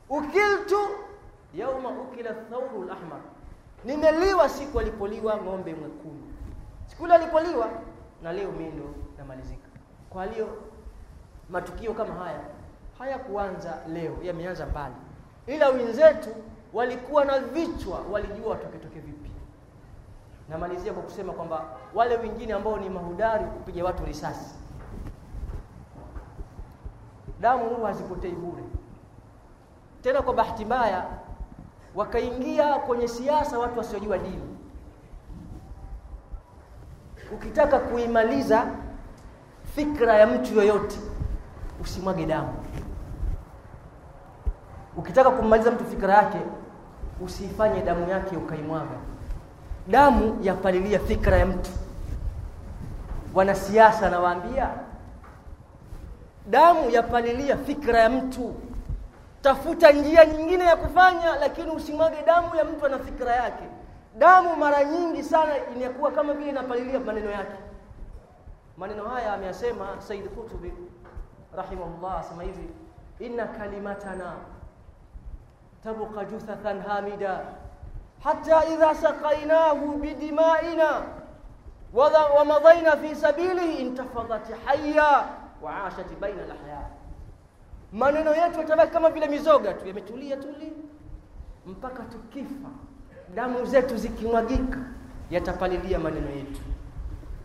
Ukiltu yauma ukila thauru lahmar nimeliwa siku alipoliwa ng'ombe mwekundu. Siku ile alipoliwa na leo mimi ndo namalizika. Kwa hiyo matukio kama haya hayakuanza leo yameanza mbali. Ila wenzetu walikuwa na vichwa walijua watoketoke vipi. Namalizia kwa kusema kwamba wale wengine ambao ni mahudari kupiga watu risasi. Damu huwa hazipotei bure. Tena kwa bahati mbaya wakaingia kwenye siasa watu wasiojua dini. Ukitaka kuimaliza fikra ya mtu yoyote usimwage damu. Ukitaka kummaliza mtu fikra yake usifanye damu yake ukaimwaga. Damu yapalilia fikra ya mtu. Wanasiasa nawaambia damu yapalilia fikra ya mtu. Tafuta njia nyingine ya kufanya lakini usimwage damu ya mtu ana fikra yake. Damu mara nyingi sana inakuwa kama vile inapalilia maneno yake. Maneno haya ameyasema Said Kutubi rahimahullah asema hivi inna kalimatana tabuka juthathan hamida hata idha saqainahu bidima'ina wamadaina fi sabilihi intafadhat hayya waashat baina alahya maneno yetu yatabaki kama vile mizoga tu yametulia tuli mpaka tukifa damu zetu zikimwagika yatapalilia maneno yetu.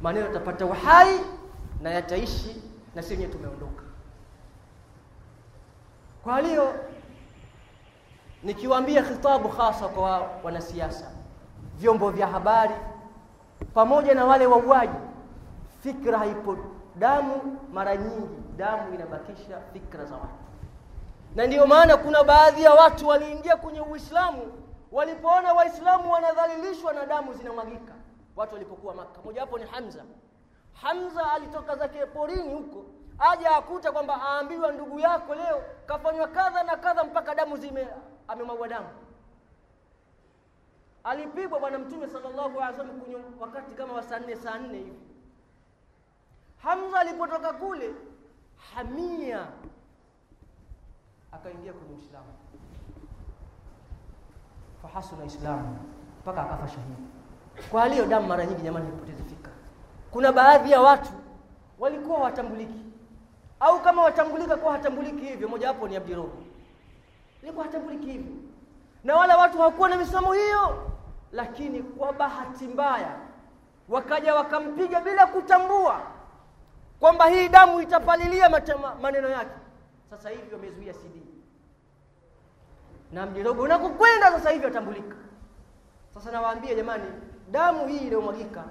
Maneno yatapata uhai na yataishi na si wenyewe tumeondoka kwa hiyo nikiwaambia khitabu hasa kwa wanasiasa vyombo vya habari pamoja na wale wauaji fikra haipo. Damu mara nyingi damu inabakisha fikra za watu. Na ndiyo maana kuna baadhi ya watu waliingia kwenye uislamu walipoona waislamu wanadhalilishwa na damu zinamwagika. Watu walipokuwa maka mojawapo ni hamza. Hamza alitoka zake porini huko aja akuta kwamba aambiwa ndugu yako leo kafanywa kadha na kadha mpaka damu zime amemwagwa damu. Alipigwa bwana mtume sallallahu alaihi wasallam kunywa wakati kama wa saa nne saa nne hivi. Hamza alipotoka kule hamia. Akaingia kwenye uislamu. Fahasuna islamu mpaka akafa shahidi. Kwa hiyo damu mara nyingi jamani ipoteze fika kuna baadhi ya watu walikuwa watambuliki au kama watambulika kuwa hatambuliki hivyo mojawapo ni abdirogo ilikuwa hatambuliki hivyo. Na wala watu hawakuwa na misimamo hiyo lakini kwa bahati mbaya wakaja wakampiga bila kutambua kwamba hii damu itapalilia maneno yake. Sasa hivi wamezuia CD na mdirogo unakokwenda sasa hivi atambulika sasa nawaambia jamani damu hii iliyomwagika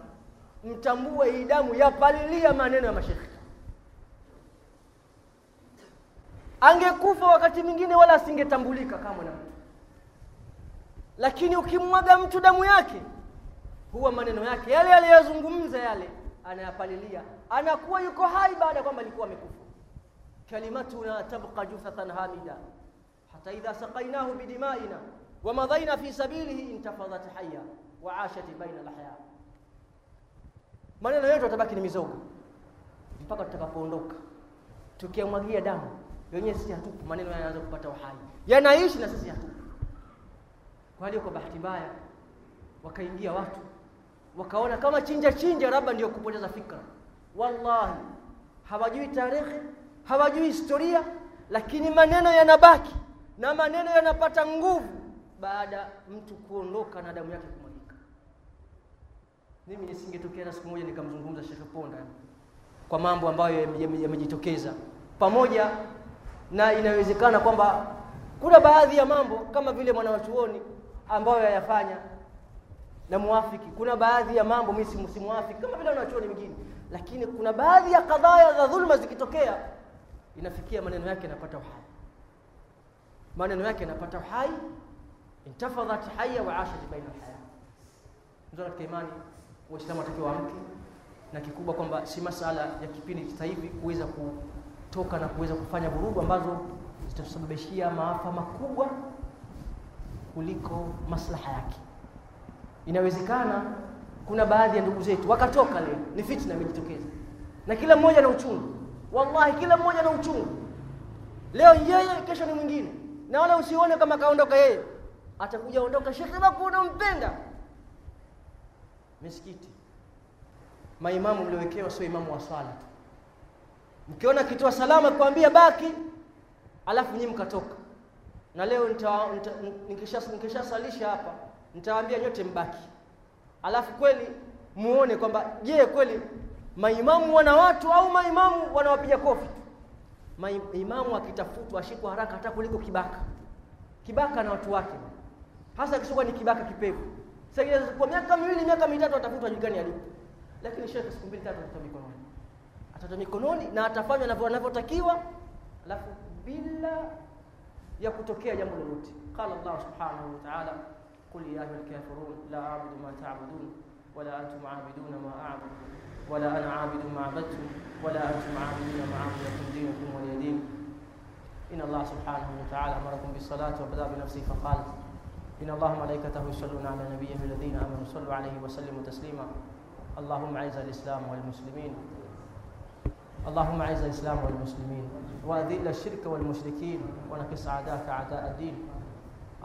mtambue hii damu yapalilia maneno ya mashekhe angekufa wakati mwingine wala asingetambulika kama na lakini ukimwaga mtu damu yake huwa maneno yake yale aliyozungumza yale anayapalilia. Anakuwa yuko hai baada ya kwamba alikuwa amekufa. Kalimatuna tabqa juthathan hamida. Hata idha saqainahu bidimaina wamadhaina fi sabilihi intafadat haya waashat baina alahya. Maneno yetu yatabaki ni mizogo mpaka tutakapoondoka. Tukiamwagia damu wenyewe sisi hatupo maneno yanaanza kupata uhai. Yanaishi na sisi hatupo kwa hiyo kwa bahati mbaya wakaingia watu wakaona kama chinja chinja labda ndio kupoteza fikra. Wallahi hawajui tarehe hawajui historia lakini maneno yanabaki na maneno yanapata nguvu baada mtu kuondoka na damu yake kumwagika. Mimi nisingetokea na siku moja nikamzungumza Sheikh Ponda kwa mambo ambayo yamejitokeza. Pamoja na inawezekana kwamba kuna baadhi ya mambo kama vile mwanawachuoni ambayo yayafanya na muafiki kuna baadhi ya mambo mimi si msimuafiki kama vile wanachuoni wengine lakini kuna baadhi ya kadhaya za dhulma zikitokea inafikia maneno yake yanapata uhai. Maneno yake yanapata uhai intafadhat haya wa ashat baina alhaya ndio katika imani waislamu watakiwa wamke, na kikubwa kwamba si masala ya kipindi cha hivi kuweza kutoka na kuweza kufanya vurugu ambazo zitasababishia maafa makubwa kuliko maslaha yake. Inawezekana kuna baadhi ya ndugu zetu wakatoka leo ni fitna imejitokeza. Na kila mmoja na uchungu. Wallahi kila mmoja na uchungu. Leo yeye kesho ni mwingine. Na wala usione kama kaondoka yeye. Atakuja ondoka shekhe wako unampenda? Misikiti. Maimamu mliowekewa sio imamu wa swala tu mkiona kitoa salama kuambia baki alafu nyinyi mkatoka. Na leo nikishasalisha hapa nitawaambia nyote mbaki. Alafu kweli muone kwamba je kweli maimamu wana watu au maimamu wanawapiga kofi? Maimamu akitafutwa ashikwa haraka hata kuliko kibaka. Kibaka na watu wake. Hasa kishakuwa ni kibaka kipevu. Sasa kwa miaka miwili miaka mitatu atafutwa julikani alipo. Lakini shekhe siku mbili tatu atatoa mikononi atatoa mikononi na atafanywa anavyotakiwa alafu bila ya kutokea jambo lolote. Qala Allah subhanahu wa ta'ala qul ya ayyuhal kafirun la a'budu ma ta'budun wala antum 'abiduna ma a'budu ولا أنا عابد ما عبدتم ولا أنتم عابدون ما عبدتم دينكم ولي دين إن الله سبحانه وتعالى أمركم بالصلاة وبدأ بنفسه فقال إن الله ملائكته يصلون على نبيه الذين آمنوا صلوا عليه وسلموا تسليما اللهم أعز الإسلام والمسلمين اللهم أعز الإسلام والمسلمين وأذل الشرك والمشركين ونكس أعداءك أعداء الدين.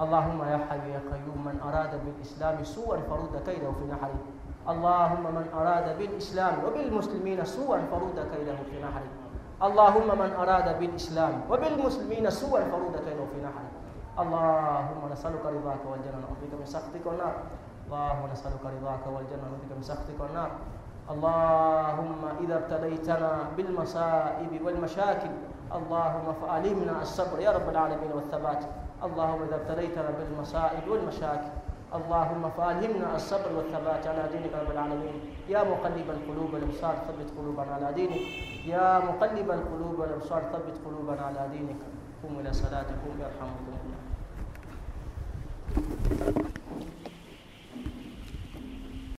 اللهم يا حي يا قيوم من أراد بالإسلام سوءا فرد كيده في نحره. اللهم من أراد بالإسلام وبالمسلمين سوءا فرد كيده في نحره. اللهم من أراد بالإسلام وبالمسلمين سوءا فرد كيده في نحره. اللهم نسألك رضاك والجنة ونعوذ بك من سخطك والنار. اللهم نسألك رضاك والجنة ونعوذ بك من سخطك والنار. اللهم إذا ابتليتنا بالمصائب والمشاكل اللهم فألهمنا الصبر يا رب العالمين والثبات. اللهم إذا ابتليتنا بالمصائب والمشاكل اللهم فألهمنا الصبر والثبات على دينك رب العالمين. يا مقلب القلوب والأبصار ثبت قلوبنا على دينك. يا مقلب القلوب والأبصار ثبت قلوبنا على دينك. قوموا إلى صلاتكم يرحمكم الله.